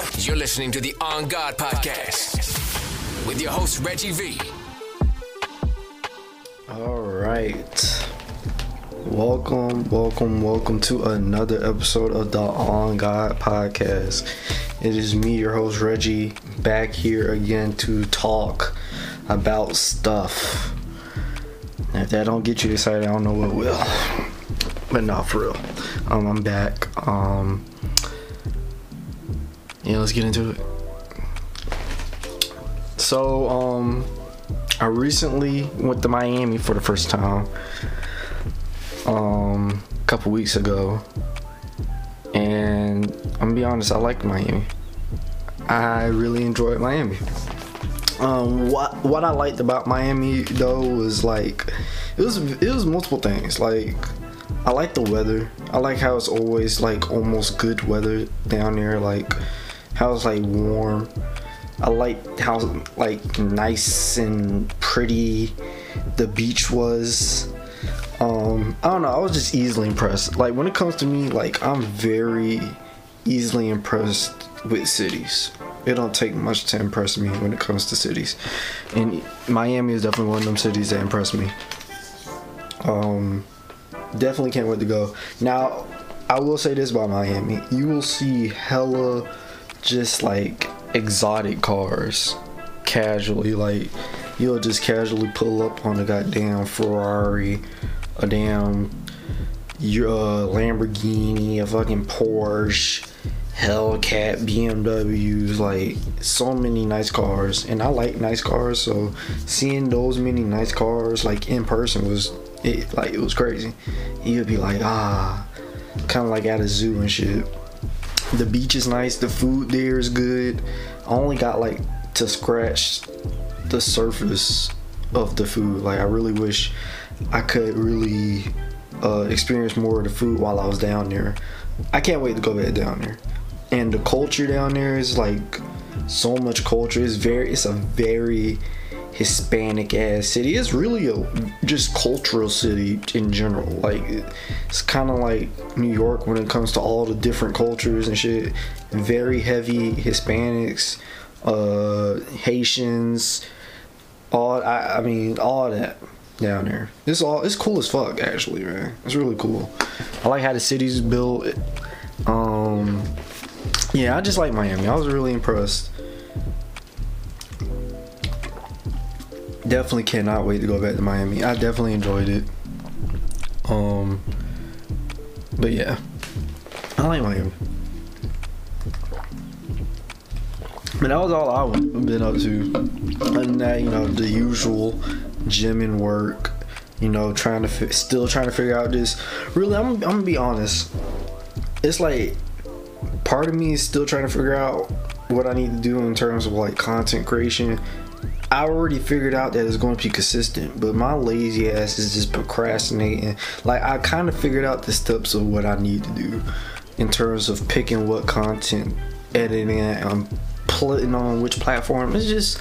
You're listening to the On God podcast with your host, Reggie V. All right. Welcome, welcome, welcome to another episode of the On God podcast. It is me, your host, Reggie, back here again to talk about stuff. If that don't get you excited, I don't know what will. But not for real. Um, I'm back. Um, yeah, let's get into it. So, um, I recently went to Miami for the first time. Um, a couple weeks ago, and I'm gonna be honest, I liked Miami. I really enjoyed Miami. Um, what what I liked about Miami though was like it was it was multiple things. Like I like the weather. I like how it's always like almost good weather down there. Like how it's like warm. I like how like nice and pretty the beach was. Um, I don't know. I was just easily impressed. Like when it comes to me, like I'm very easily impressed with cities. It don't take much to impress me when it comes to cities, and Miami is definitely one of them cities that impress me. Um, definitely can't wait to go. Now, I will say this about Miami: you will see hella just like exotic cars casually. Like you'll just casually pull up on a goddamn Ferrari, a damn uh, Lamborghini, a fucking Porsche, Hellcat, BMWs, like so many nice cars. And I like nice cars, so seeing those many nice cars like in person was it like it was crazy. You'd be like, ah, kind of like at a zoo and shit. The beach is nice. The food there is good. I only got like to scratch the surface of the food. Like I really wish I could really uh, experience more of the food while I was down there. I can't wait to go back down there. And the culture down there is like so much culture. It's very. It's a very Hispanic ass city. It's really a just cultural city in general. Like it's kind of like New York when it comes to all the different cultures and shit. Very heavy Hispanics, uh, Haitians, all. I, I mean, all that down there. It's all. It's cool as fuck. Actually, man. It's really cool. I like how the city's built. Um, yeah, I just like Miami. I was really impressed. Definitely cannot wait to go back to Miami. I definitely enjoyed it. Um, but yeah, I like Miami. But that was all I've been up to. Than that, you know, the usual gym and work. You know, trying to fi- still trying to figure out this. Really, I'm, I'm gonna be honest. It's like part of me is still trying to figure out what I need to do in terms of like content creation I already figured out that it's going to be consistent, but my lazy ass is just procrastinating. Like I kind of figured out the steps of what I need to do in terms of picking what content, editing it, and putting on which platform. It's just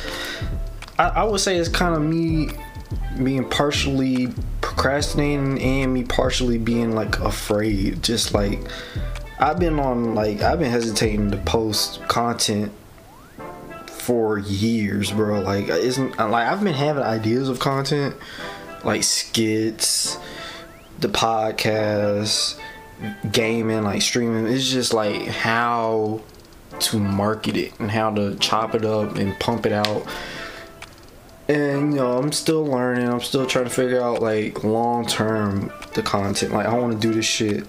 I, I would say it's kind of me being partially procrastinating and me partially being like afraid. Just like I've been on like I've been hesitating to post content for years, bro. Like, isn't like I've been having ideas of content, like skits, the podcast, gaming, like streaming. It's just like how to market it and how to chop it up and pump it out. And you know, I'm still learning. I'm still trying to figure out like long term the content. Like, I want to do this shit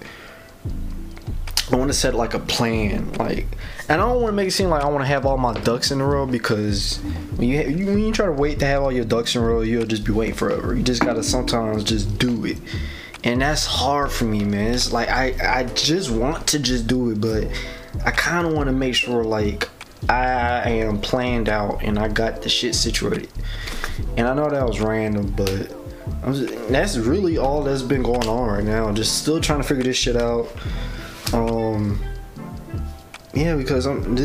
I want to set like a plan, like, and I don't want to make it seem like I want to have all my ducks in a row because when you, when you try to wait to have all your ducks in a row, you'll just be waiting forever. You just gotta sometimes just do it, and that's hard for me, man. It's like I I just want to just do it, but I kind of want to make sure like I am planned out and I got the shit situated. And I know that was random, but that's really all that's been going on right now. Just still trying to figure this shit out. Um, yeah, because I'm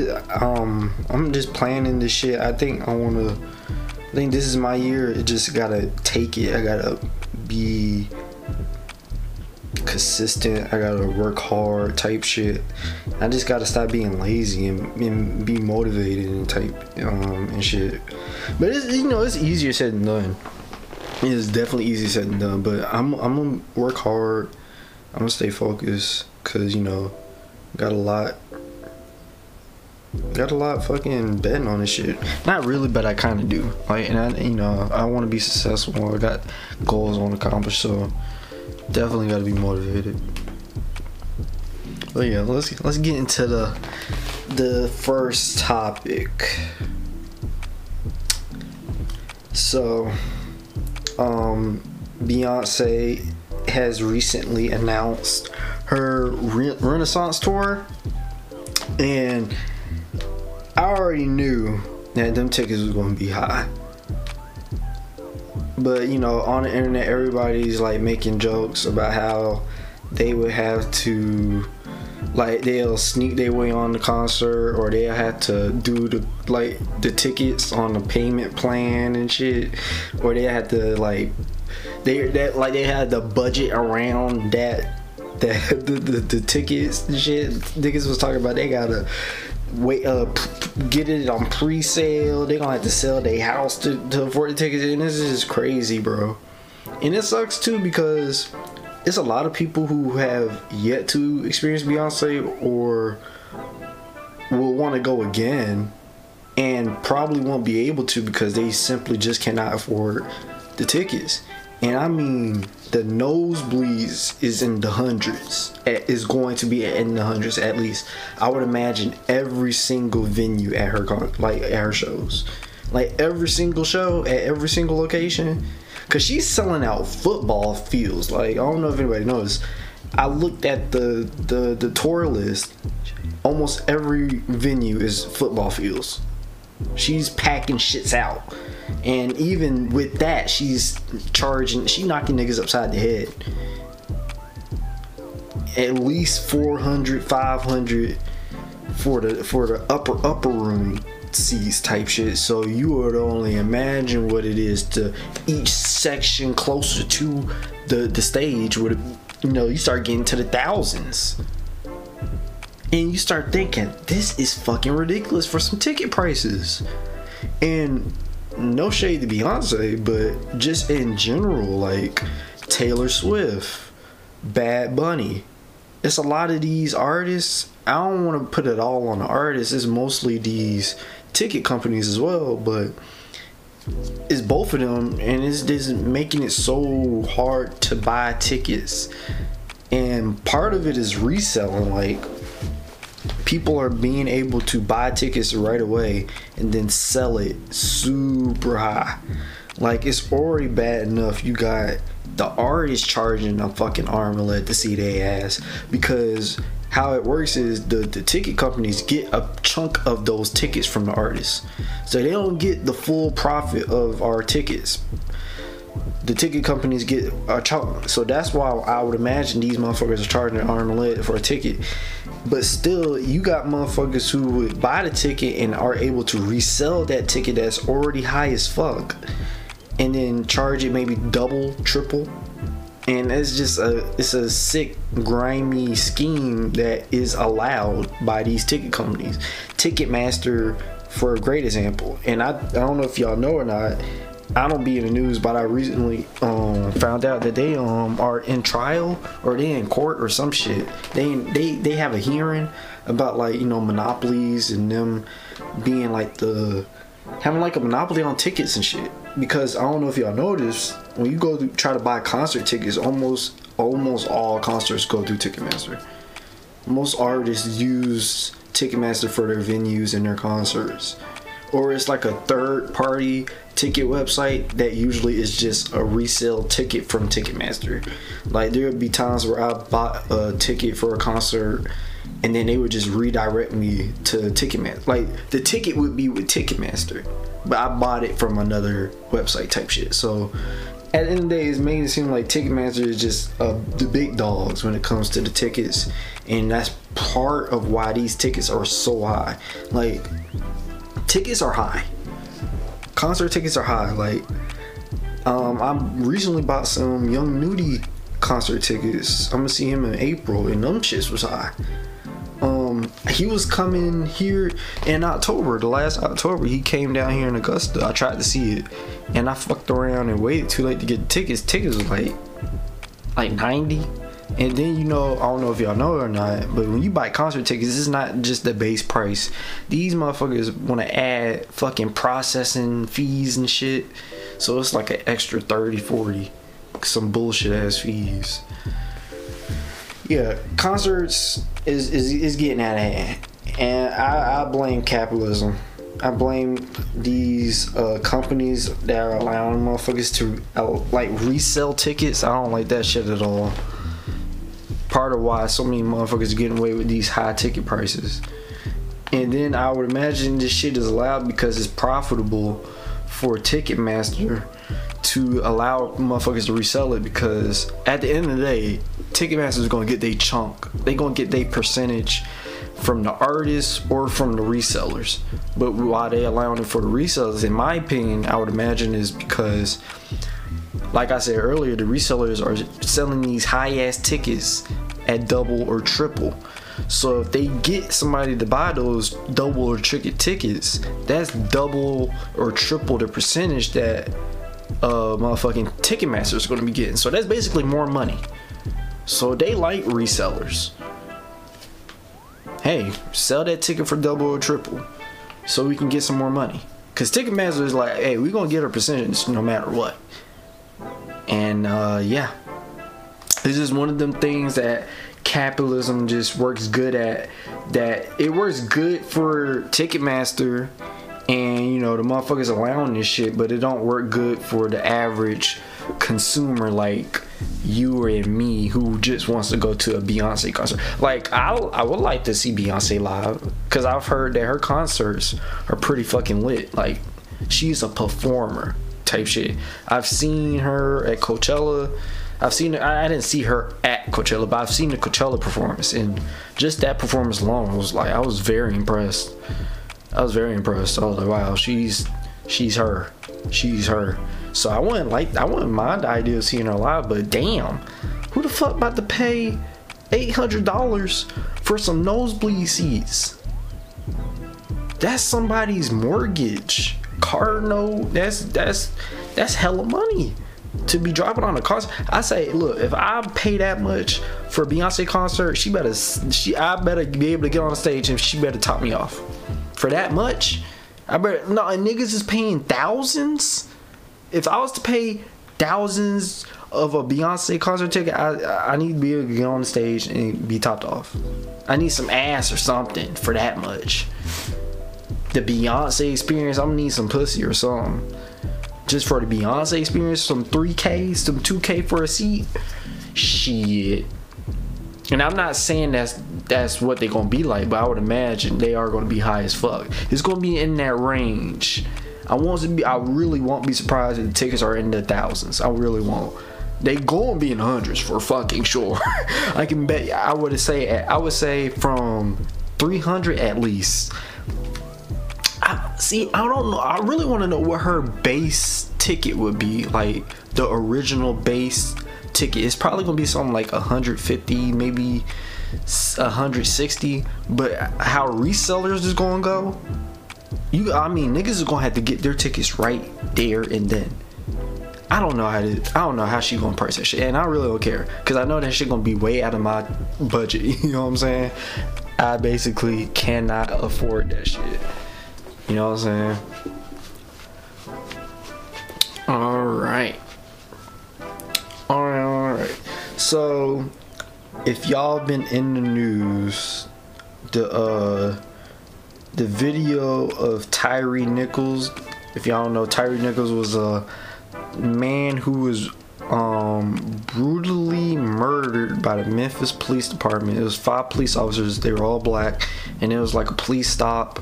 um I'm just planning this shit. I think I wanna. I think this is my year. It just gotta take it. I gotta be consistent. I gotta work hard type shit. I just gotta stop being lazy and, and be motivated and type um and shit. But it's you know it's easier said than done. It is definitely easier said than done. But I'm I'm gonna work hard. I'm gonna stay focused because you know got a lot got a lot fucking betting on this shit. Not really, but I kind of do. Like, and I, you know, I want to be successful. I got goals I want to accomplish, so definitely got to be motivated. But yeah, let's let's get into the the first topic. So, um, Beyonce has recently announced her re- Renaissance tour, and I already knew that them tickets was gonna be high. But you know, on the internet, everybody's like making jokes about how they would have to, like, they'll sneak their way on the concert, or they'll have to do the like the tickets on the payment plan and shit, or they had to like, they that like they had the budget around that that the, the, the tickets and shit. Niggas was talking about they gotta wait uh get it on pre-sale they gonna have to sell their house to, to afford the tickets and this is crazy bro and it sucks too because it's a lot of people who have yet to experience beyonce or will want to go again and probably won't be able to because they simply just cannot afford the tickets and i mean the nosebleeds is in the hundreds. Is going to be in the hundreds at least. I would imagine every single venue at her con- like at her shows. Like every single show at every single location. Because she's selling out football fields. Like i don't know if anybody knows. I looked at the the the tour list. Almost every venue is football fields. She's packing shits out and even with that, she's charging, she knocking niggas upside the head. At least 400, 500 for the for the upper upper room seats type shit. So you would only imagine what it is to each section closer to the the stage would you know you start getting to the thousands. And you start thinking, this is fucking ridiculous for some ticket prices. And no shade to Beyonce, but just in general, like Taylor Swift, Bad Bunny. It's a lot of these artists. I don't want to put it all on the artists. It's mostly these ticket companies as well, but it's both of them, and it's just making it so hard to buy tickets. And part of it is reselling. Like people are being able to buy tickets right away and then sell it super high. Like it's already bad enough you got the artist charging a fucking arm and leg to see their ass because how it works is the, the ticket companies get a chunk of those tickets from the artists. So they don't get the full profit of our tickets the ticket companies get a chunk. So that's why I would imagine these motherfuckers are charging an arm and leg for a ticket. But still, you got motherfuckers who would buy the ticket and are able to resell that ticket that's already high as fuck, and then charge it maybe double, triple. And it's just a it's a sick, grimy scheme that is allowed by these ticket companies. Ticketmaster, for a great example, and I I don't know if y'all know or not I don't be in the news, but I recently um, found out that they um are in trial or they in court or some shit. They they they have a hearing about like you know monopolies and them being like the having like a monopoly on tickets and shit. Because I don't know if y'all noticed when you go to try to buy concert tickets, almost almost all concerts go through Ticketmaster. Most artists use Ticketmaster for their venues and their concerts or it's like a third party ticket website that usually is just a resale ticket from Ticketmaster. Like there would be times where I bought a ticket for a concert and then they would just redirect me to Ticketmaster. Like the ticket would be with Ticketmaster, but I bought it from another website type shit. So at the end of the day, it's making it seem like Ticketmaster is just uh, the big dogs when it comes to the tickets, and that's part of why these tickets are so high. Like tickets are high. Concert tickets are high. Like, um, I recently bought some Young Nudy concert tickets. I'm gonna see him in April, and them shits was high. Um, he was coming here in October. The last October, he came down here in Augusta. I tried to see it, and I fucked around and waited too late to get tickets. Tickets was like like 90 and then you know, I don't know if y'all know or not, but when you buy concert tickets, it's not just the base price. These motherfuckers want to add fucking processing fees and shit. So it's like an extra 30, 40. Some bullshit ass fees. Yeah, concerts is, is, is getting out of hand. And I, I blame capitalism. I blame these uh, companies that are allowing motherfuckers to uh, like resell tickets. I don't like that shit at all part of why so many motherfuckers are getting away with these high ticket prices. And then I would imagine this shit is allowed because it's profitable for Ticketmaster to allow motherfuckers to resell it because at the end of the day, Ticketmaster is gonna get their chunk. They gonna get their percentage from the artists or from the resellers. But why they allowing it for the resellers, in my opinion, I would imagine is because like I said earlier, the resellers are selling these high ass tickets at double or triple. So if they get somebody to buy those double or triple tickets, that's double or triple the percentage that uh motherfucking Ticketmaster is going to be getting. So that's basically more money. So they like resellers. Hey, sell that ticket for double or triple, so we can get some more money. Cause Ticketmaster is like, hey, we're gonna get our percentage no matter what and uh, yeah this is one of them things that capitalism just works good at that it works good for ticketmaster and you know the motherfuckers allowing this shit but it don't work good for the average consumer like you and me who just wants to go to a Beyonce concert. Like I, I would like to see Beyonce live because I've heard that her concerts are pretty fucking lit. Like she's a performer type shit. I've seen her at Coachella. I've seen I didn't see her at Coachella, but I've seen the Coachella performance, and just that performance alone was like I was very impressed. I was very impressed. I was like, wow, she's she's her, she's her. So I wouldn't like I wouldn't mind the idea of seeing her live, but damn, who the fuck about to pay eight hundred dollars for some nosebleed seats? That's somebody's mortgage car note. That's that's that's hella money to be dropping on a concert. I say, look, if I pay that much for a Beyonce concert, she better she I better be able to get on the stage and she better top me off. For that much, I better no and niggas is paying thousands. If I was to pay thousands of a Beyonce concert ticket, I I need to be able to get on the stage and be topped off. I need some ass or something for that much the Beyonce experience, I'm gonna need some pussy or something. Just for the Beyonce experience, some 3K, some 2K for a seat. Shit. And I'm not saying that's that's what they're gonna be like, but I would imagine they are gonna be high as fuck. It's gonna be in that range. I want to be. I really won't be surprised if the tickets are in the thousands. I really won't. They gonna be in hundreds for fucking sure. I can bet. I would say. I would say from 300 at least. I, see, I don't know. I really want to know what her base ticket would be. Like the original base ticket. It's probably gonna be something like 150, maybe 160. But how resellers is gonna go? You, I mean, niggas is gonna have to get their tickets right there and then. I don't know how to. I don't know how she gonna price that shit, and I really don't care because I know that shit gonna be way out of my budget. You know what I'm saying? I basically cannot afford that shit. You know what I'm saying? Alright. Alright, alright. So if y'all been in the news, the uh the video of Tyre Nichols, if y'all know, Tyre Nichols was a man who was um brutally murdered by the Memphis Police Department. It was five police officers, they were all black, and it was like a police stop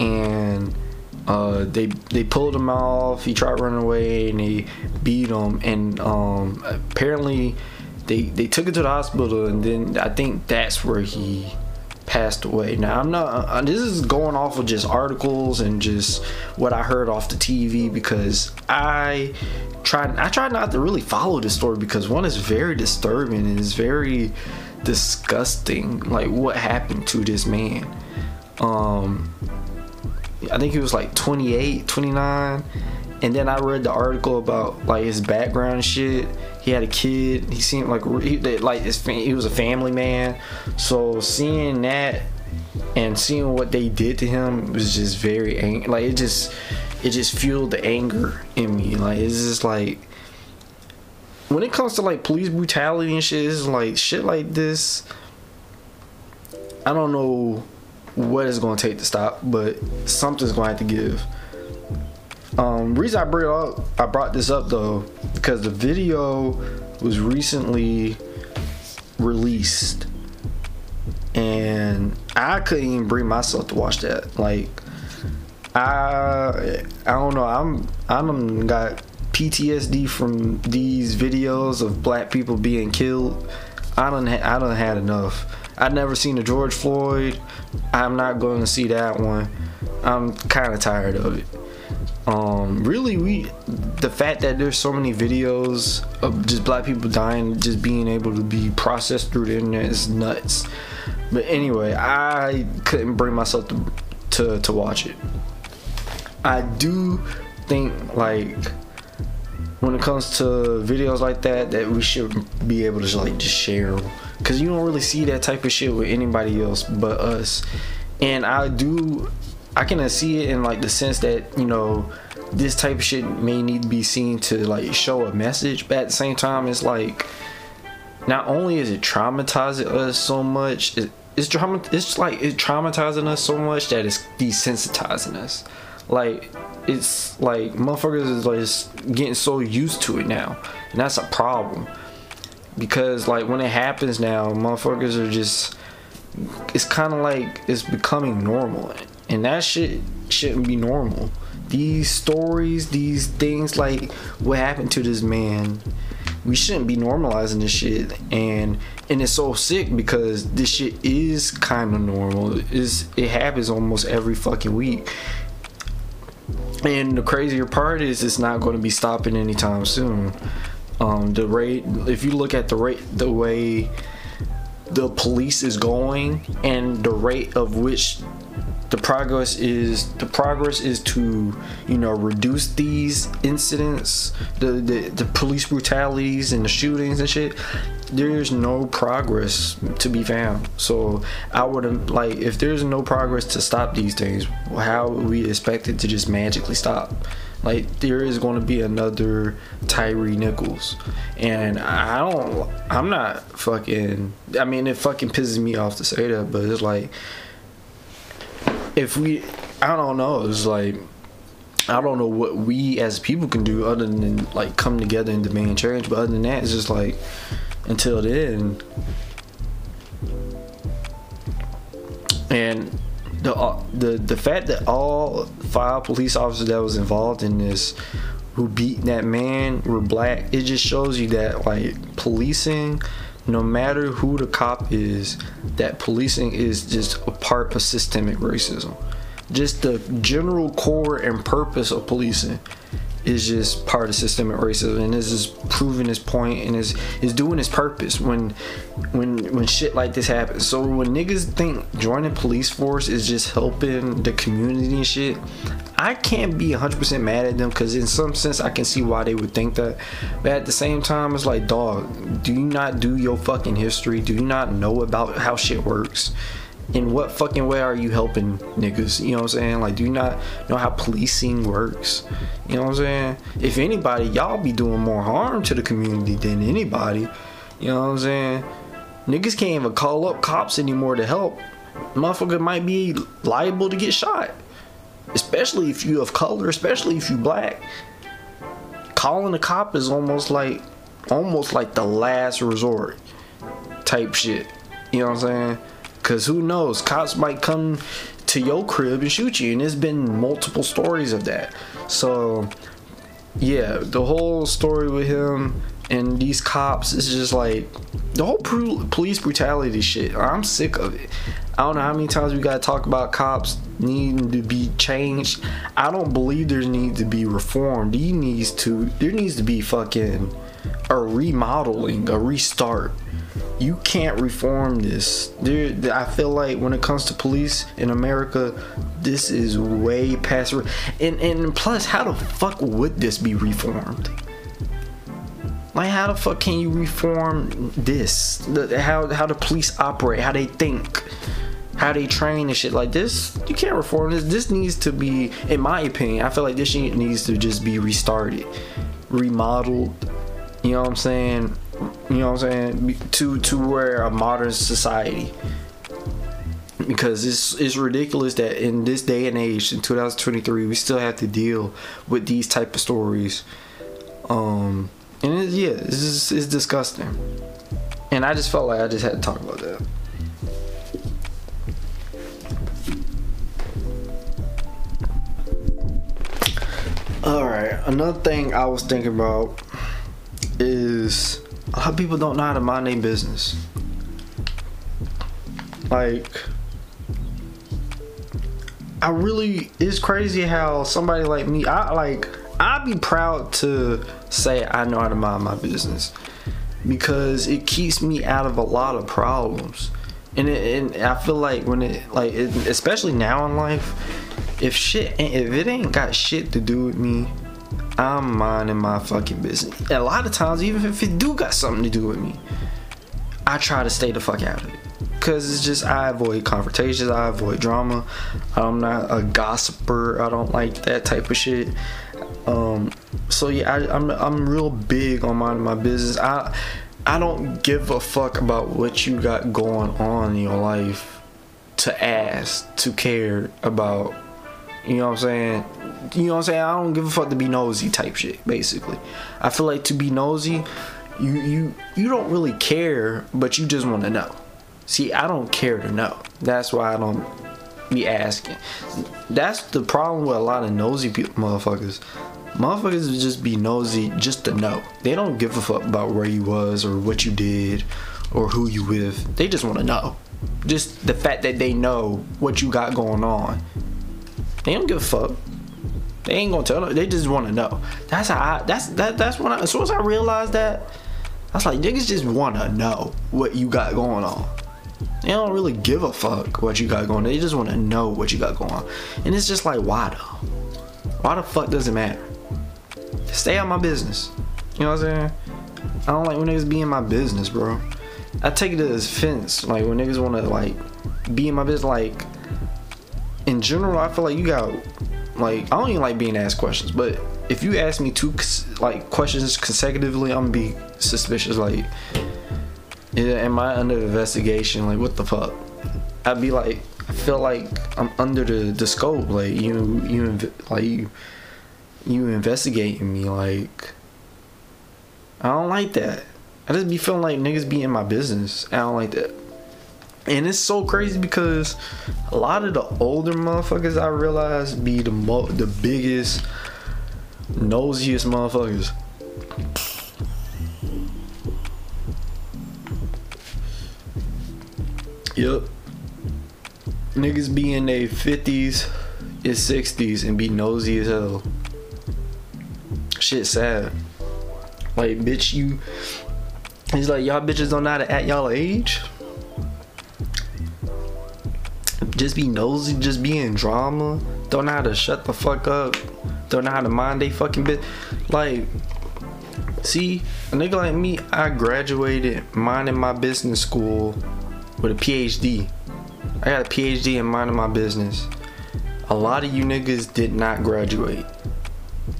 and uh, they they pulled him off. He tried running away, and they beat him. And um, apparently, they they took him to the hospital, and then I think that's where he passed away. Now I'm not. Uh, this is going off of just articles and just what I heard off the TV because I tried. I tried not to really follow this story because one is very disturbing and it's very disgusting. Like what happened to this man. Um, I think he was like 28, 29 and then I read the article about like his background shit. He had a kid. He seemed like he, like his, he was a family man. So seeing that and seeing what they did to him was just very ang- like it just it just fueled the anger in me. Like it's just like when it comes to like police brutality and shit, it's like shit like this. I don't know what it's gonna take to stop, but something's gonna have to give. Um, reason I bring up, I brought this up though, because the video was recently released, and I couldn't even bring myself to watch that. Like, I, I don't know. I'm, I'm got PTSD from these videos of black people being killed. I don't, I don't had enough. I've never seen a George Floyd. I'm not going to see that one. I'm kind of tired of it um really we the fact that there's so many videos of just black people dying just being able to be processed through the internet is nuts but anyway i couldn't bring myself to to, to watch it i do think like when it comes to videos like that that we should be able to just like just share because you don't really see that type of shit with anybody else but us and i do I can see it in like the sense that you know this type of shit may need to be seen to like show a message, but at the same time, it's like not only is it traumatizing us so much, it, it's. It's like it's traumatizing us so much that it's desensitizing us. Like it's like motherfuckers is like getting so used to it now, and that's a problem. Because like when it happens now, motherfuckers are just. It's kind of like it's becoming normal and that shit shouldn't be normal. These stories, these things like what happened to this man, we shouldn't be normalizing this shit. And and it's so sick because this shit is kind of normal. Is it happens almost every fucking week. And the crazier part is it's not going to be stopping anytime soon. Um, the rate, if you look at the rate, the way the police is going and the rate of which the progress is the progress is to you know reduce these incidents the, the the police brutalities and the shootings and shit there's no progress to be found. So i would like if there's no progress to stop these things how would we expect it to just magically stop like there is going to be another Tyre Nichols, and I don't. I'm not fucking. I mean, it fucking pisses me off to say that, but it's like if we, I don't know, it's like I don't know what we as people can do other than like come together and demand change. But other than that, it's just like until then. And the uh, the the fact that all five police officers that was involved in this who beat that man were black, it just shows you that like policing no matter who the cop is, that policing is just a part of systemic racism. Just the general core and purpose of policing is just part of systemic racism and this is proving his point and is is doing his purpose when when when shit like this happens. So when niggas think joining police force is just helping the community and shit, I can't be 100% mad at them because in some sense I can see why they would think that. But at the same time, it's like, dog, do you not do your fucking history? Do you not know about how shit works? In what fucking way are you helping niggas? You know what I'm saying? Like, do you not know how policing works? You know what I'm saying? If anybody, y'all be doing more harm to the community than anybody. You know what I'm saying? Niggas can't even call up cops anymore to help. Motherfucker might be liable to get shot especially if you of color, especially if you black. Calling a cop is almost like almost like the last resort type shit. You know what I'm saying? Cause who knows? Cops might come to your crib and shoot you, and there's been multiple stories of that. So yeah, the whole story with him, and these cops is just like the whole police brutality shit i'm sick of it i don't know how many times we gotta talk about cops needing to be changed i don't believe there needs to be reform there needs to there needs to be fucking a remodeling a restart you can't reform this dude i feel like when it comes to police in america this is way past and and plus how the fuck would this be reformed like, how the fuck can you reform this? The, how how the police operate, how they think, how they train and shit like this. You can't reform this. This needs to be, in my opinion, I feel like this needs to just be restarted, remodeled. You know what I'm saying? You know what I'm saying? To to where a modern society. Because it's it's ridiculous that in this day and age, in 2023, we still have to deal with these type of stories. Um and yeah, it's just it's disgusting. And I just felt like I just had to talk about that. All right, another thing I was thinking about is a lot of people don't know how to mind their business. Like, I really, it's crazy how somebody like me, I like, I'd be proud to say I know how to mind my business because it keeps me out of a lot of problems. And, it, and I feel like when it like it, especially now in life, if shit if it ain't got shit to do with me, I'm minding my fucking business. A lot of times, even if it do got something to do with me, I try to stay the fuck out of it. Cause it's just I avoid confrontations, I avoid drama. I'm not a gossiper. I don't like that type of shit. Um, so yeah, I, am I'm, I'm real big on minding my business. I I don't give a fuck about what you got going on in your life to ask, to care about. You know what I'm saying? You know what I'm saying? I don't give a fuck to be nosy type shit. Basically, I feel like to be nosy, you you you don't really care, but you just want to know. See, I don't care to know. That's why I don't be asking. That's the problem with a lot of nosy people, motherfuckers. Motherfuckers just be nosy just to know. They don't give a fuck about where you was or what you did or who you with. They just want to know. Just the fact that they know what you got going on. They don't give a fuck. They ain't gonna tell them. They just want to know. That's how I. That's that. That's when I. As soon as I realized that, I was like, niggas just want to know what you got going on. They don't really give a fuck what you got going on. They just want to know what you got going on. And it's just like, why though? Why the fuck does it matter? Stay out my business. You know what I'm saying? I don't like when niggas be in my business, bro. I take it as offense. Like when niggas want to like be in my business. Like in general, I feel like you got like I don't even like being asked questions, but if you ask me two like questions consecutively, I'm gonna be suspicious. Like am I under investigation? Like, what the fuck? I'd be like, I feel like I'm under the, the scope. Like, you, you, like, you, you investigating me. Like, I don't like that. I just be feeling like niggas be in my business. I don't like that. And it's so crazy because a lot of the older motherfuckers I realize be the mo- the biggest, nosiest motherfuckers. Yep. Niggas be in their 50s and 60s and be nosy as hell. Shit sad. Like, bitch, you. He's like, y'all bitches don't know how to act y'all age. Just be nosy, just be in drama. Don't know how to shut the fuck up. Don't know how to mind they fucking bit. Like, see, a nigga like me, I graduated minding my business school with a PhD. I got a PhD in minding my business. A lot of you niggas did not graduate.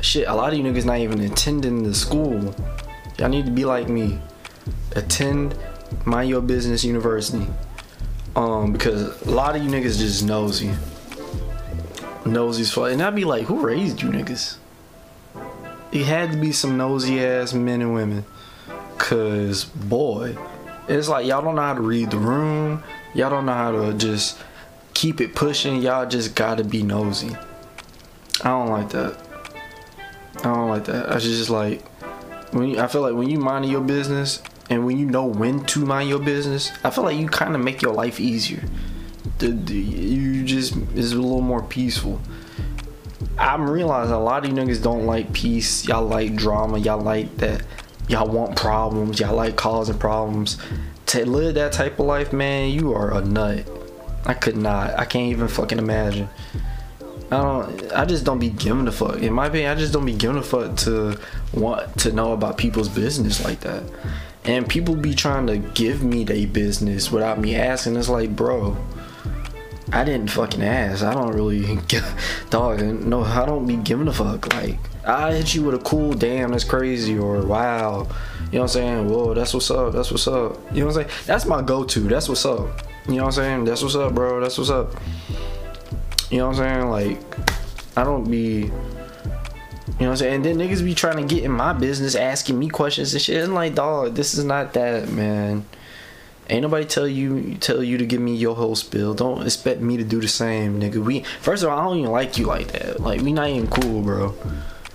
Shit, a lot of you niggas not even attending the school. Y'all need to be like me. Attend mind your business university. Um, because a lot of you niggas just nosy. Nosy's fuck. And I'd be like, who raised you niggas? It had to be some nosy ass men and women. Cause boy, it's like y'all don't know how to read the room. Y'all don't know how to just keep it pushing. Y'all just gotta be nosy. I don't like that. I don't like that. I just like when you, I feel like when you mind your business and when you know when to mind your business, I feel like you kind of make your life easier. The, the, you just is a little more peaceful. I'm realizing a lot of you niggas don't like peace. Y'all like drama. Y'all like that. Y'all want problems. Y'all like causing problems. To live that type of life, man, you are a nut. I could not. I can't even fucking imagine. I don't. I just don't be giving a fuck. In my opinion, I just don't be giving a fuck to want to know about people's business like that. And people be trying to give me their business without me asking. It's like, bro, I didn't fucking ask. I don't really, dog. No, I don't be giving a fuck. Like, I hit you with a cool, damn, that's crazy, or wow. You know what I'm saying? Whoa, that's what's up. That's what's up. You know what I'm saying? That's my go-to. That's what's up. You know what I'm saying? That's what's up, bro. That's what's up. You know what I'm saying? Like, I don't be. You know what I'm saying? And then niggas be trying to get in my business, asking me questions and shit. And like, dog, this is not that, man. Ain't nobody tell you tell you to give me your whole spill. Don't expect me to do the same, nigga. We first of all, I don't even like you like that. Like, we not even cool, bro.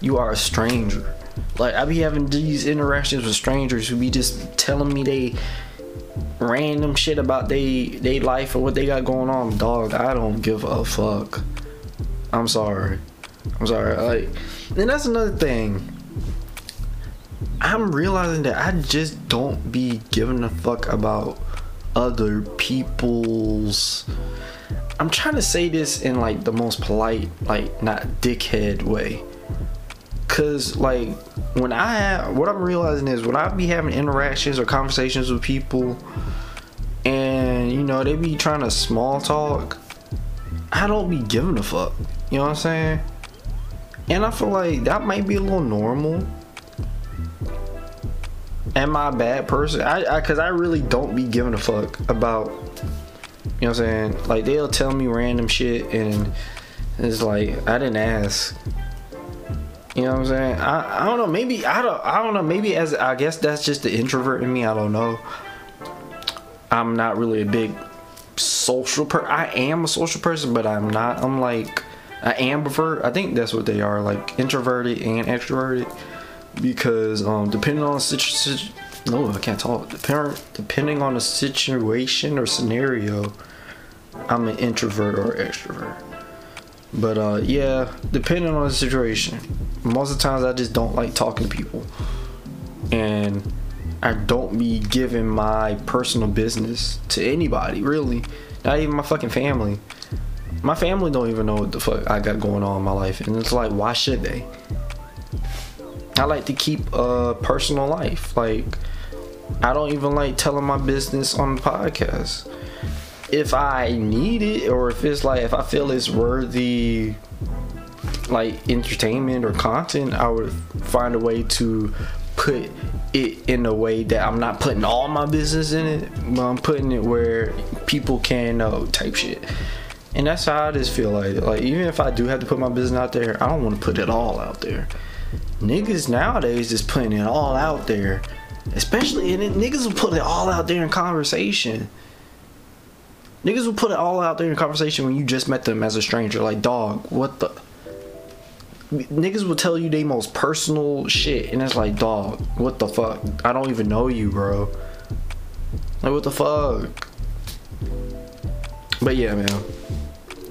You are a stranger. Like, I be having these interactions with strangers who be just telling me they random shit about they they life or what they got going on, dog. I don't give a fuck. I'm sorry. I'm sorry. Like, and that's another thing. I'm realizing that I just don't be giving a fuck about other people's. I'm trying to say this in like the most polite, like not dickhead way. Cause like when I have, what I'm realizing is when I be having interactions or conversations with people, and you know they be trying to small talk, I don't be giving a fuck. You know what I'm saying? And I feel like that might be a little normal. Am I a bad person? I, I cause I really don't be giving a fuck about you know what I'm saying? Like they'll tell me random shit and it's like I didn't ask. You know what I'm saying? I, I don't know. Maybe I don't I don't know. Maybe as I guess that's just the introvert in me. I don't know. I'm not really a big social per. I am a social person, but I'm not. I'm like an ambivert. I think that's what they are, like introverted and extroverted. Because um, depending on the situation, no, I can't talk. Depending depending on the situation or scenario, I'm an introvert or extrovert. But uh, yeah, depending on the situation, most of the times I just don't like talking to people, and I don't be giving my personal business to anybody really, not even my fucking family. My family don't even know what the fuck I got going on in my life, and it's like, why should they? I like to keep a personal life. Like, I don't even like telling my business on the podcast if I need it or if it's like if I feel it's worthy like entertainment or content, I would find a way to put it in a way that I'm not putting all my business in it, but I'm putting it where people can know type shit. And that's how I just feel like like even if I do have to put my business out there, I don't want to put it all out there. Niggas nowadays just putting it all out there. Especially and niggas will put it all out there in conversation. Niggas will put it all out there in conversation when you just met them as a stranger. Like, dog, what the? Niggas will tell you they most personal shit, and it's like, dog, what the fuck? I don't even know you, bro. Like, what the fuck? But yeah, man.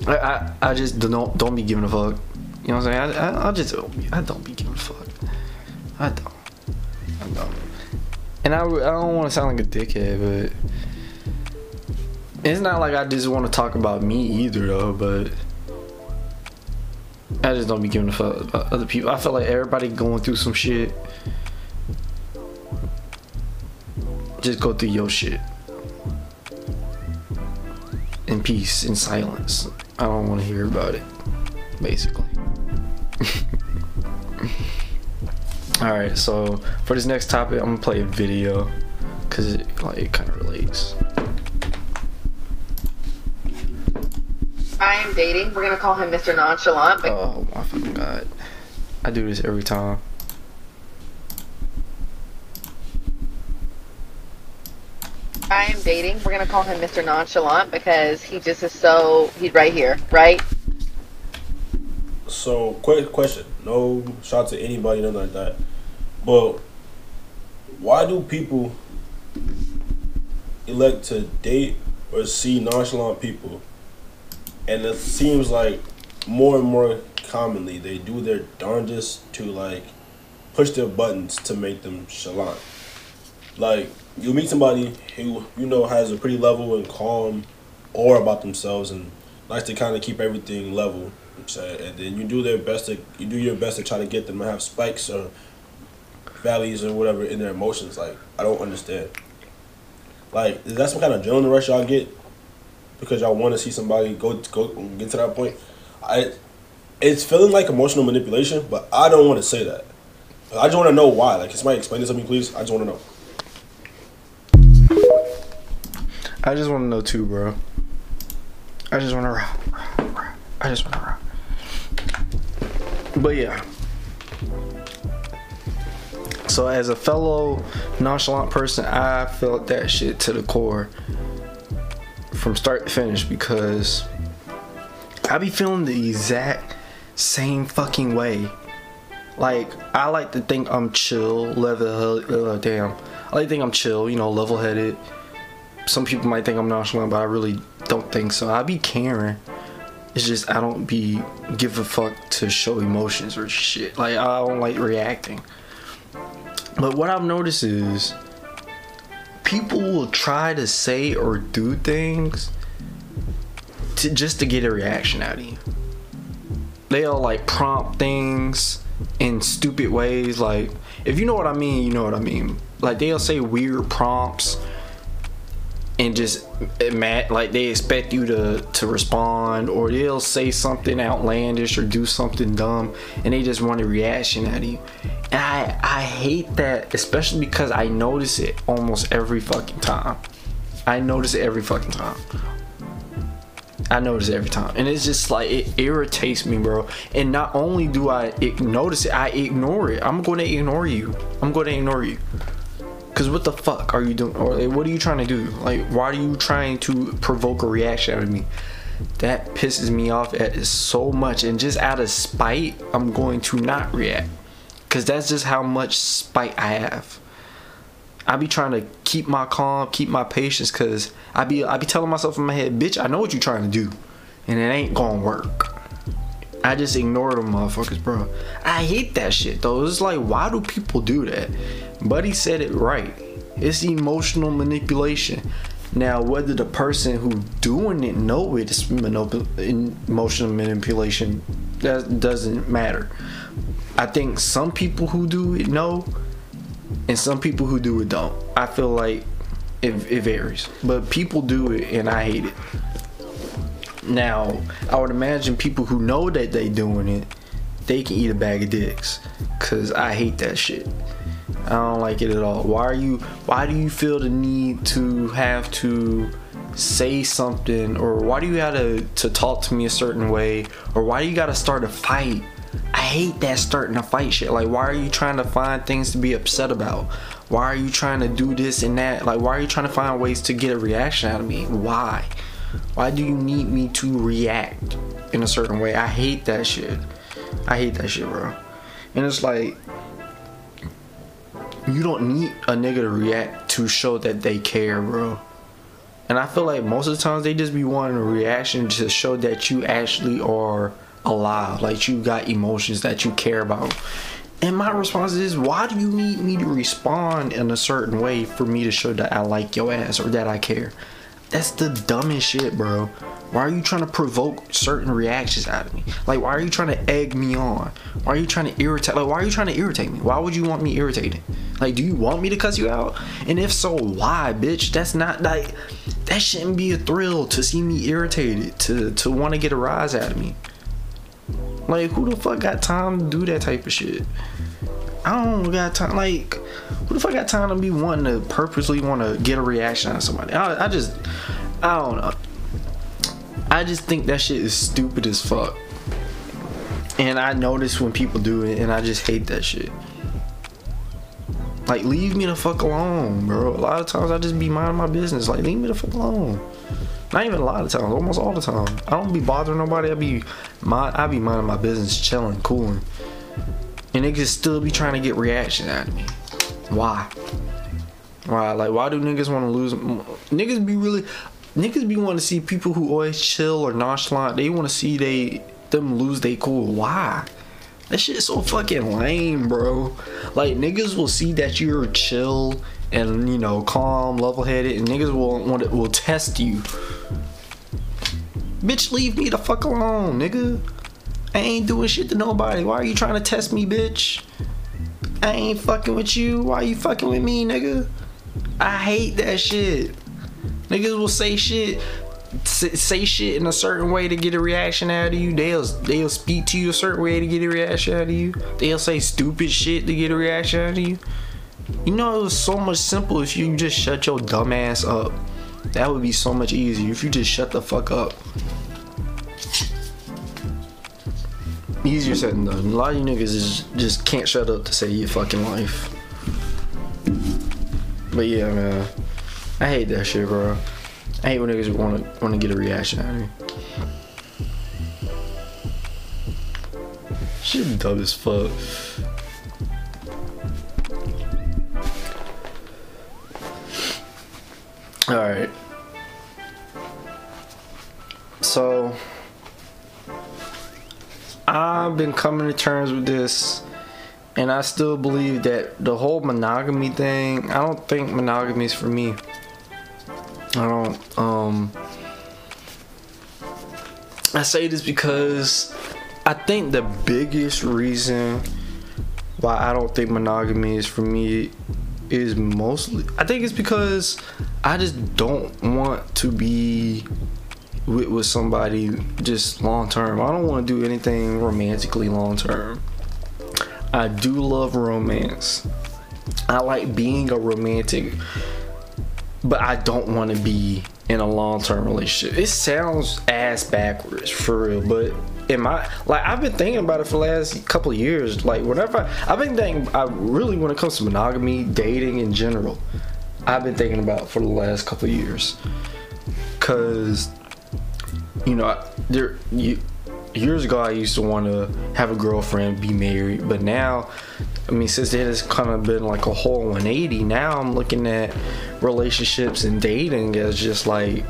I I, I just don't don't be giving a fuck. You know what I'm saying? I, I, I just I don't be giving a fuck. I don't. I don't. And I, I don't want to sound like a dickhead, but it's not like I just want to talk about me either, though. But I just don't be giving a fuck about other people. I feel like everybody going through some shit. Just go through your shit in peace, in silence. I don't want to hear about it, basically. Alright, so for this next topic, I'm gonna play a video because it, like, it kind of relates. I am dating. We're gonna call him Mr. Nonchalant. But Oh my fucking god. I do this every time. I am dating. We're gonna call him Mr. Nonchalant because he just is so. He's right here, right? So, quick question. No shot to anybody, nothing like that. But why do people elect to date or see nonchalant people? And it seems like more and more commonly they do their darndest to like push their buttons to make them chalant. Like you meet somebody who you know has a pretty level and calm aura about themselves and likes to kind of keep everything level. And then you do their best to you do your best to try to get them to have spikes or valleys or whatever in their emotions. Like I don't understand. Like is that some kind of adrenaline rush y'all get because y'all want to see somebody go go get to that point? I it's feeling like emotional manipulation, but I don't want to say that. I just want to know why. Like, can somebody explain this to me, please? I just want to know. I just want to know too, bro. I just want to I just want to. But yeah. So as a fellow nonchalant person, I felt that shit to the core from start to finish because I be feeling the exact same fucking way. Like I like to think I'm chill, level uh, damn. I like to think I'm chill, you know, level headed. Some people might think I'm nonchalant, but I really don't think so. I be caring. It's just I don't be give a fuck to show emotions or shit. Like I don't like reacting. But what I've noticed is people will try to say or do things to just to get a reaction out of you. They'll like prompt things in stupid ways. Like if you know what I mean, you know what I mean. Like they'll say weird prompts and just eh, mad like they expect you to to respond or they'll say something outlandish or do something dumb and they just want a reaction out of you and i i hate that especially because i notice it almost every fucking time i notice it every fucking time I notice every time, and it's just like it irritates me, bro. And not only do I notice it, I ignore it. I'm going to ignore you. I'm going to ignore you. Cause what the fuck are you doing? Or what are you trying to do? Like, why are you trying to provoke a reaction out of me? That pisses me off at so much. And just out of spite, I'm going to not react. Cause that's just how much spite I have. I be trying to keep my calm, keep my patience, cause I be I be telling myself in my head, bitch, I know what you're trying to do, and it ain't gonna work. I just ignore them motherfuckers, bro. I hate that shit though. It's like, why do people do that? Buddy said it right. It's emotional manipulation. Now, whether the person who doing it know it's emotional manipulation, that doesn't matter. I think some people who do it know, and some people who do it don't. I feel like it, it varies, but people do it, and I hate it. Now, I would imagine people who know that they doing it, they can eat a bag of dicks, cause I hate that shit. I don't like it at all. Why are you? Why do you feel the need to have to say something, or why do you gotta to talk to me a certain way, or why do you gotta start a fight? I hate that starting a fight shit. Like, why are you trying to find things to be upset about? Why are you trying to do this and that? Like, why are you trying to find ways to get a reaction out of me? Why? Why do you need me to react in a certain way? I hate that shit. I hate that shit, bro. And it's like, you don't need a nigga to react to show that they care, bro. And I feel like most of the times they just be wanting a reaction to show that you actually are alive, like you got emotions that you care about. And my response is, why do you need me to respond in a certain way for me to show that I like your ass or that I care? That's the dumbest shit, bro. Why are you trying to provoke certain reactions out of me? Like, why are you trying to egg me on? Why are you trying to irritate? Like, why are you trying to irritate me? Why would you want me irritated? Like, do you want me to cuss you out? And if so, why, bitch? That's not like that shouldn't be a thrill to see me irritated, to to want to get a rise out of me. Like, who the fuck got time to do that type of shit? I don't got time. Like, what if I got time to be wanting to purposely want to get a reaction out of somebody? I, I just, I don't know. I just think that shit is stupid as fuck. And I notice when people do it, and I just hate that shit. Like, leave me the fuck alone, bro. A lot of times I just be minding my business. Like, leave me the fuck alone. Not even a lot of times, almost all the time. I don't be bothering nobody. I be, mind, I be minding my business, chilling, cooling, and just still be trying to get reaction out of me. Why? Why? Like, why do niggas want to lose? Niggas be really, niggas be want to see people who always chill or nonchalant. They want to see they them lose they cool. Why? That shit is so fucking lame, bro. Like niggas will see that you're chill and you know calm, level-headed, and niggas will want will test you. Bitch, leave me the fuck alone, nigga. I ain't doing shit to nobody. Why are you trying to test me, bitch? I ain't fucking with you. Why are you fucking with me, nigga? I hate that shit. Niggas will say shit, say shit in a certain way to get a reaction out of you. They'll they'll speak to you a certain way to get a reaction out of you. They'll say stupid shit to get a reaction out of you. You know, it was so much simple if you just shut your dumb ass up. That would be so much easier if you just shut the fuck up. Easier said than done. A lot of you niggas is, just can't shut up to say your fucking life. But yeah, man. I hate that shit, bro. I hate when niggas want to want to get a reaction out of me. Shit dumb as fuck. All right. So I've been coming to terms with this and I still believe that the whole monogamy thing, I don't think monogamy is for me. I don't um I say this because I think the biggest reason why I don't think monogamy is for me is mostly I think it's because I just don't want to be with, with somebody just long term. I don't want to do anything romantically long term. I do love romance. I like being a romantic, but I don't want to be in a long term relationship. It sounds ass backwards for real, but in my like I've been thinking about it for the last couple years. Like whenever I, I've been thinking, I really when it comes to monogamy, dating in general, I've been thinking about for the last couple years, cause you know there you years ago I used to want to have a girlfriend, be married, but now, I mean, since it has kind of been like a whole 180, now I'm looking at relationships and dating as just like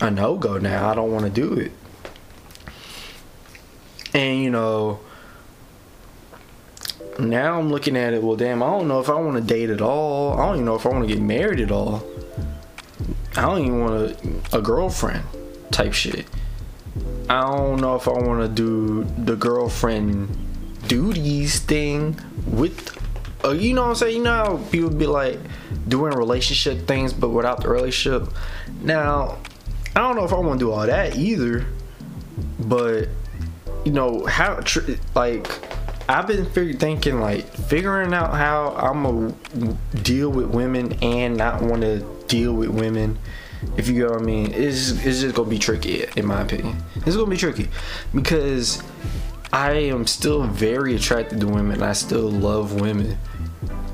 a no go now. I don't want to do it. And you know, now I'm looking at it, well, damn, I don't know if I want to date at all. I don't even know if I want to get married at all. I don't even want a, a girlfriend type shit. I don't know if I want to do the girlfriend duties thing with, uh, you know what I'm saying? You know people be like doing relationship things but without the relationship. Now, I don't know if I want to do all that either, but you know how tr- like I've been fig- thinking like figuring out how I'm gonna deal with women and not want to deal with women if you know what I mean, it's, it's just gonna be tricky, in my opinion. It's gonna be tricky because I am still very attracted to women. I still love women,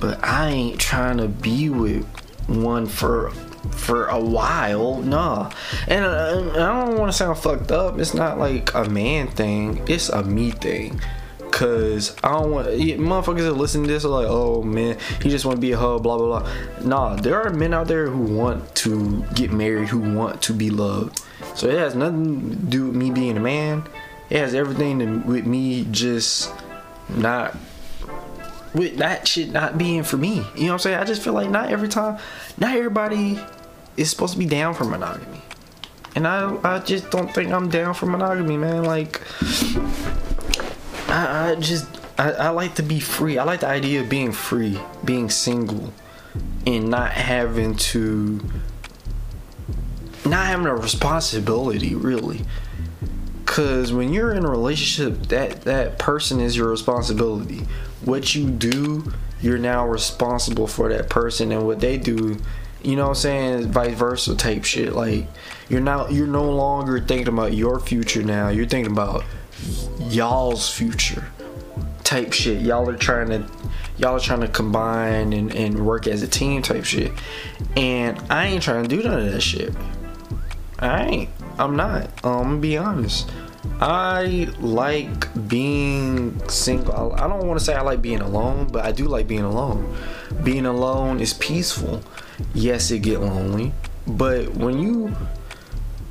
but I ain't trying to be with one for for a while. Nah, and uh, I don't want to sound fucked up. It's not like a man thing. It's a me thing. Cause I don't want motherfuckers that listen to this are like, oh man, he just want to be a hub, blah blah blah. Nah, there are men out there who want to get married, who want to be loved. So it has nothing to do with me being a man. It has everything to, with me just not with that shit not being for me. You know what I'm saying? I just feel like not every time, not everybody is supposed to be down for monogamy. And I I just don't think I'm down for monogamy, man. Like I, I just I, I like to be free. I like the idea of being free, being single, and not having to not having a responsibility really. Cause when you're in a relationship, that that person is your responsibility. What you do, you're now responsible for that person, and what they do, you know what I'm saying, vice versa type shit. Like you're not you're no longer thinking about your future now. You're thinking about y'all's future type shit. Y'all are trying to y'all are trying to combine and, and work as a team type shit. And I ain't trying to do none of that shit. I ain't. I'm not. Um, I'm gonna be honest. I like being single. I don't want to say I like being alone, but I do like being alone. Being alone is peaceful. Yes, it get lonely, but when you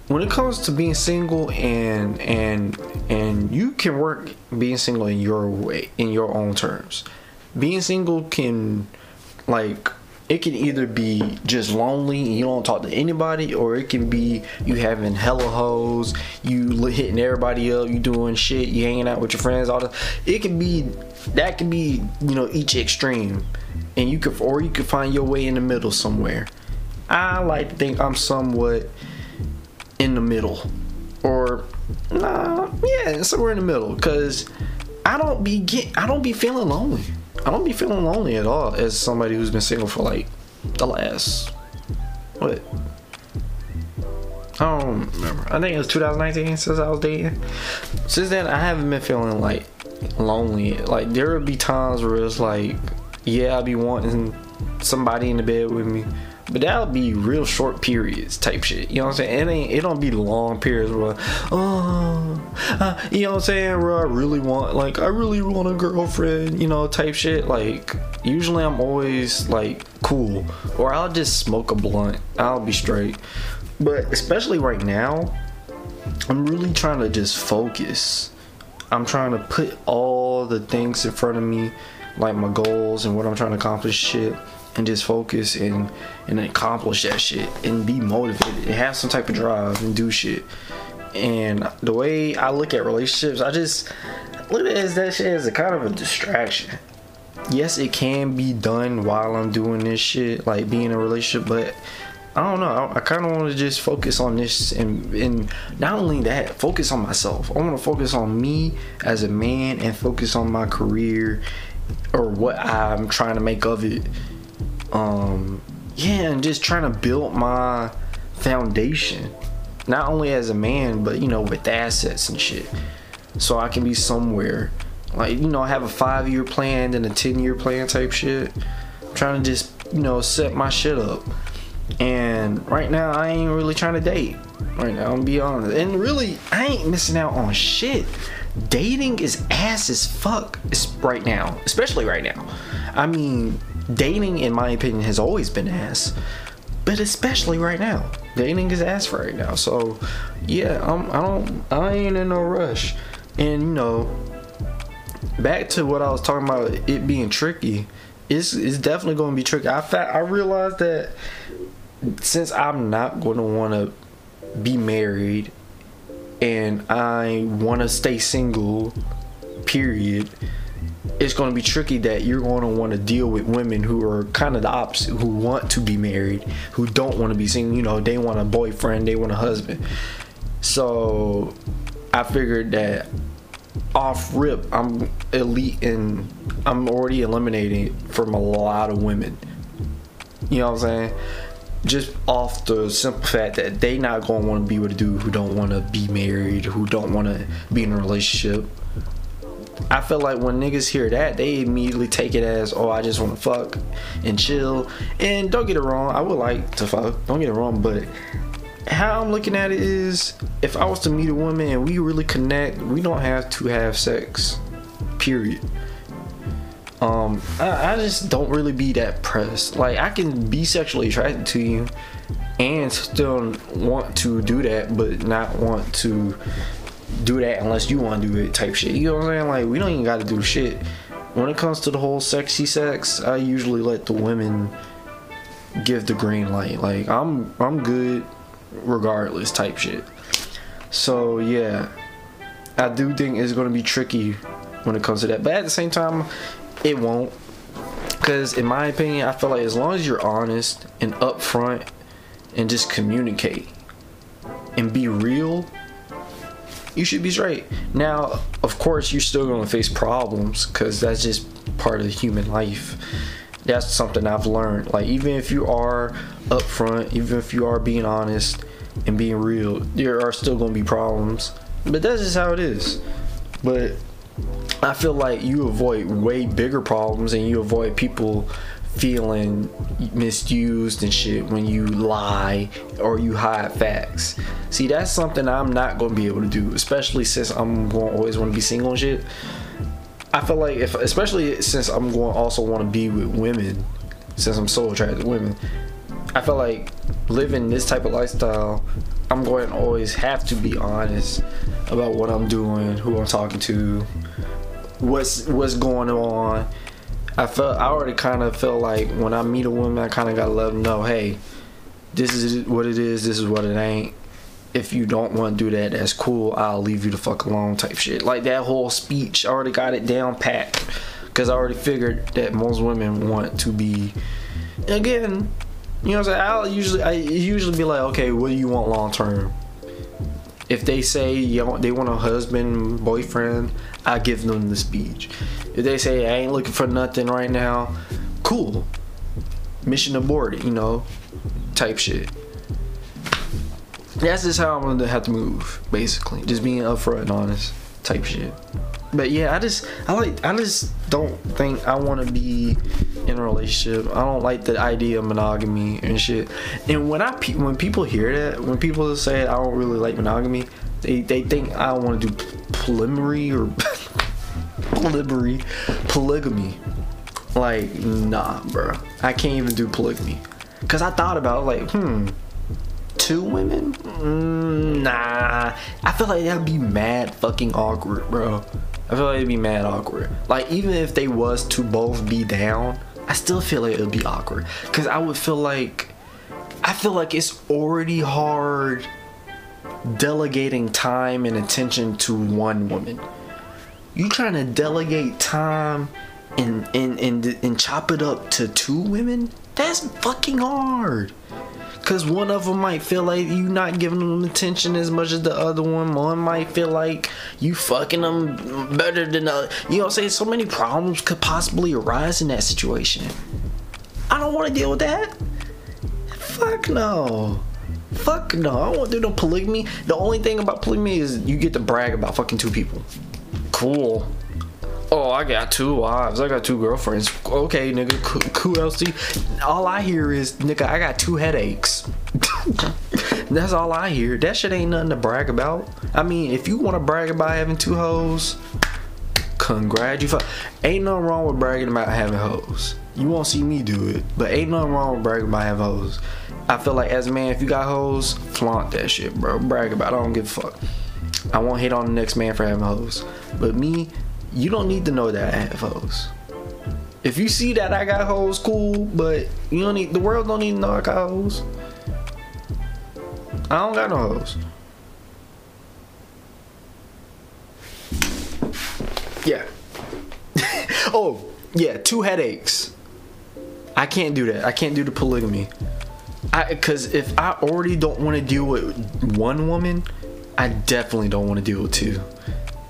when it comes to being single and and and you can work being single in your way in your own terms. Being single can like it can either be just lonely and you don't talk to anybody, or it can be you having hella hoes, you hitting everybody up, you doing shit, you hanging out with your friends, all that. It can be that can be you know each extreme, and you could or you could find your way in the middle somewhere. I like to think I'm somewhat in the middle, or nah, yeah, somewhere in the middle, cause I don't be get I don't be feeling lonely. I don't be feeling lonely at all as somebody who's been single for like the last what I don't remember. I think it was 2019 since I was dating. Since then, I haven't been feeling like lonely. Like there would be times where it's like, yeah, I'd be wanting somebody in the bed with me, but that'll be real short periods type shit. You know what I'm saying? It ain't. It don't be long periods where, oh, uh, you know what I'm saying? Where I really want, like, I really want a girlfriend. You know, type shit. Like, usually I'm always like cool, or I'll just smoke a blunt. I'll be straight. But especially right now, I'm really trying to just focus. I'm trying to put all the things in front of me, like my goals and what I'm trying to accomplish, shit, and just focus and and accomplish that shit and be motivated and have some type of drive and do shit. And the way I look at relationships, I just look at it as that shit as a kind of a distraction. Yes, it can be done while I'm doing this shit, like being in a relationship, but I don't know. I, I kind of want to just focus on this and and not only that, focus on myself. I want to focus on me as a man and focus on my career or what I'm trying to make of it. Um, yeah, and just trying to build my foundation, not only as a man, but you know, with assets and shit, so I can be somewhere. Like you know, i have a five year plan and a ten year plan type shit. I'm trying to just you know set my shit up. And right now, I ain't really trying to date. Right now, I'm be honest. And really, I ain't missing out on shit. Dating is ass as fuck right now, especially right now. I mean, dating, in my opinion, has always been ass, but especially right now, dating is ass right now. So, yeah, I'm, I don't, I ain't in no rush. And you know, back to what I was talking about, it being tricky. It's, it's definitely going to be tricky. I fact I realized that since I'm not going to want to be married and I want to stay single, period, it's going to be tricky that you're going to want to deal with women who are kind of the opposite, who want to be married, who don't want to be single. You know, they want a boyfriend, they want a husband. So I figured that off rip, I'm elite and I'm already eliminating from a lot of women. You know what I'm saying? just off the simple fact that they not gonna want to be with a dude who don't want to be married, who don't want to be in a relationship. I feel like when niggas hear that, they immediately take it as, oh, I just want to fuck and chill. And don't get it wrong, I would like to fuck. Don't get it wrong, but how I'm looking at it is, if I was to meet a woman and we really connect, we don't have to have sex. Period um I, I, just don't really be that pressed like i can be sexually attracted to you and still want to do that but not want to do that unless you want to do it type shit. You know what i'm saying? Like we don't even gotta do shit. When it comes to the whole sexy sex i usually let the women give the green light. Like i'm i'm good regardless type shit. So yeah. I do think it's going to be tricky when it comes to that. But at the same time it won't. Because, in my opinion, I feel like as long as you're honest and upfront and just communicate and be real, you should be straight. Now, of course, you're still going to face problems because that's just part of the human life. That's something I've learned. Like, even if you are upfront, even if you are being honest and being real, there are still going to be problems. But that's just how it is. But I feel like you avoid way bigger problems and you avoid people feeling misused and shit when you lie or you hide facts. See, that's something I'm not gonna be able to do, especially since I'm going always want to be single and shit. I feel like if, especially since I'm going also want to be with women, since I'm so attracted to women, I feel like living this type of lifestyle, I'm going to always have to be honest about what I'm doing, who I'm talking to, what's what's going on. I felt I already kind of felt like when I meet a woman, I kind of gotta let them know, hey, this is what it is, this is what it ain't. If you don't want to do that, that's cool. I'll leave you the fuck alone, type shit. Like that whole speech, I already got it down pat, cause I already figured that most women want to be. Again, you know what I'm saying? I'll usually I usually be like, okay, what do you want long term? If they say you know, they want a husband, boyfriend, I give them the speech. If they say I ain't looking for nothing right now, cool. Mission aborted, you know, type shit. That's just how I'm gonna have to move, basically. Just being upfront and honest, type shit. But yeah, I just I like I just don't think I want to be in a relationship. I don't like the idea of monogamy and shit. And when I pe- when people hear that, when people say I don't really like monogamy, they they think I want to do polyamory or polygamy. Like nah, bro. I can't even do polygamy. Cause I thought about like hmm, two women? Mm, nah. I feel like that'd be mad fucking awkward, bro. I feel like it'd be mad awkward. Like even if they was to both be down, I still feel like it'd be awkward. Cause I would feel like I feel like it's already hard delegating time and attention to one woman. You trying to delegate time and and and, and chop it up to two women? That's fucking hard. Cause one of them might feel like you not giving them attention as much as the other one. One might feel like you fucking them better than the. You know what I'm saying? So many problems could possibly arise in that situation. I don't want to deal with that. Fuck no. Fuck no. I don't want to do no polygamy. The only thing about polygamy is you get to brag about fucking two people. Cool. Oh, I got two wives. I got two girlfriends. Okay, nigga. cool do? All I hear is, nigga, I got two headaches. That's all I hear. That shit ain't nothing to brag about. I mean, if you want to brag about having two hoes, congratulations. Ain't nothing wrong with bragging about having hoes. You won't see me do it, but ain't nothing wrong with bragging about having hoes. I feel like as a man, if you got hoes, flaunt that shit, bro. Brag about it. I don't give a fuck. I won't hate on the next man for having hoes. But me, you don't need to know that I have hoes. If you see that I got hoes, cool, but you don't need the world don't need to know I got hoes. I don't got no hoes. Yeah. oh, yeah, two headaches. I can't do that. I can't do the polygamy. I cuz if I already don't want to deal with one woman, I definitely don't want to deal with two.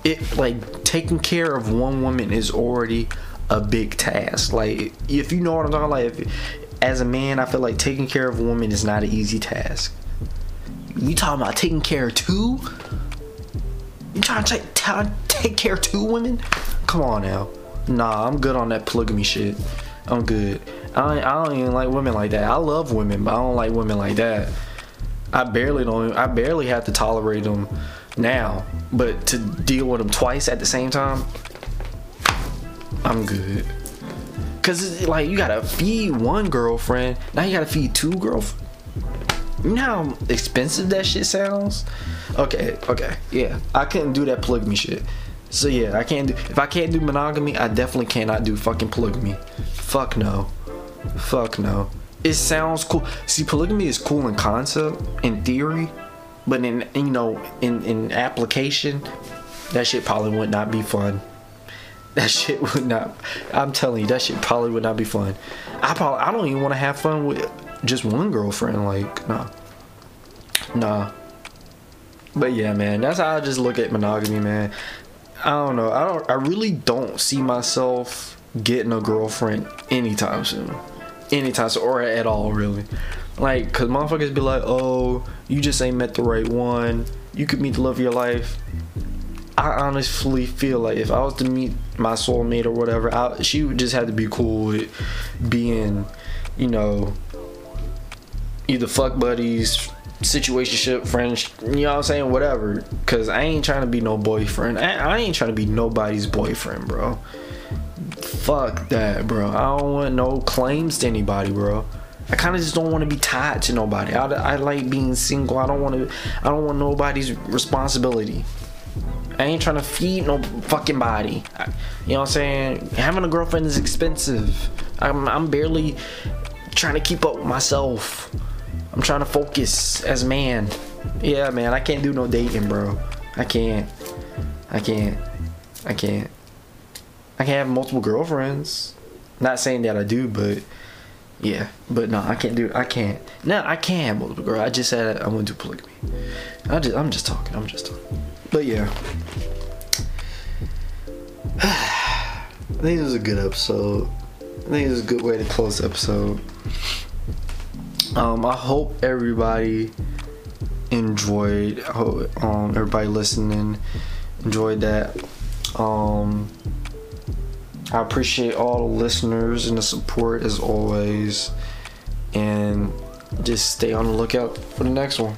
It like taking care of one woman is already a big task. Like if you know what I'm talking like if, as a man, I feel like taking care of a woman is not an easy task. You talking about taking care of two? You trying to take, t- take care of two women? Come on now. Nah, I'm good on that polygamy shit. I'm good. I, I don't even like women like that. I love women, but I don't like women like that. I barely don't. I barely have to tolerate them now, but to deal with them twice at the same time, I'm good. Cause like you gotta feed one girlfriend, now you gotta feed two girlfriends. You know how expensive that shit sounds? Okay, okay, yeah. I couldn't do that polygamy shit. So yeah, I can't do if I can't do monogamy, I definitely cannot do fucking polygamy. Fuck no. Fuck no. It sounds cool. See, polygamy is cool in concept, in theory, but in you know, in in application, that shit probably would not be fun. That shit would not. I'm telling you, that shit probably would not be fun. I probably I don't even want to have fun with just one girlfriend. Like, nah, nah. But yeah, man, that's how I just look at monogamy, man. I don't know. I don't. I really don't see myself getting a girlfriend anytime soon, anytime or at all, really. Like, cause motherfuckers be like, "Oh, you just ain't met the right one. You could meet the love of your life." I honestly feel like if I was to meet my soulmate or whatever. I, she would just have to be cool with being, you know, either fuck buddies, situationship, friends, you know what I'm saying, whatever. Cause I ain't trying to be no boyfriend. I, I ain't trying to be nobody's boyfriend, bro. Fuck that, bro. I don't want no claims to anybody, bro. I kind of just don't want to be tied to nobody. I, I like being single. I don't want to. I don't want nobody's responsibility. I ain't trying to feed no fucking body. I, you know what I'm saying? Having a girlfriend is expensive. I'm, I'm barely trying to keep up with myself. I'm trying to focus as man. Yeah, man, I can't do no dating, bro. I can't. I can't. I can't. I can have multiple girlfriends. Not saying that I do, but yeah. But no, I can't do. I can't. No, I can have multiple girls. I just said I'm gonna do polygamy. I just, I'm just talking. I'm just talking. But yeah. I think it was a good episode. I think it was a good way to close the episode. Um, I hope everybody enjoyed. I hope um, everybody listening enjoyed that. Um, I appreciate all the listeners and the support as always. And just stay on the lookout for the next one.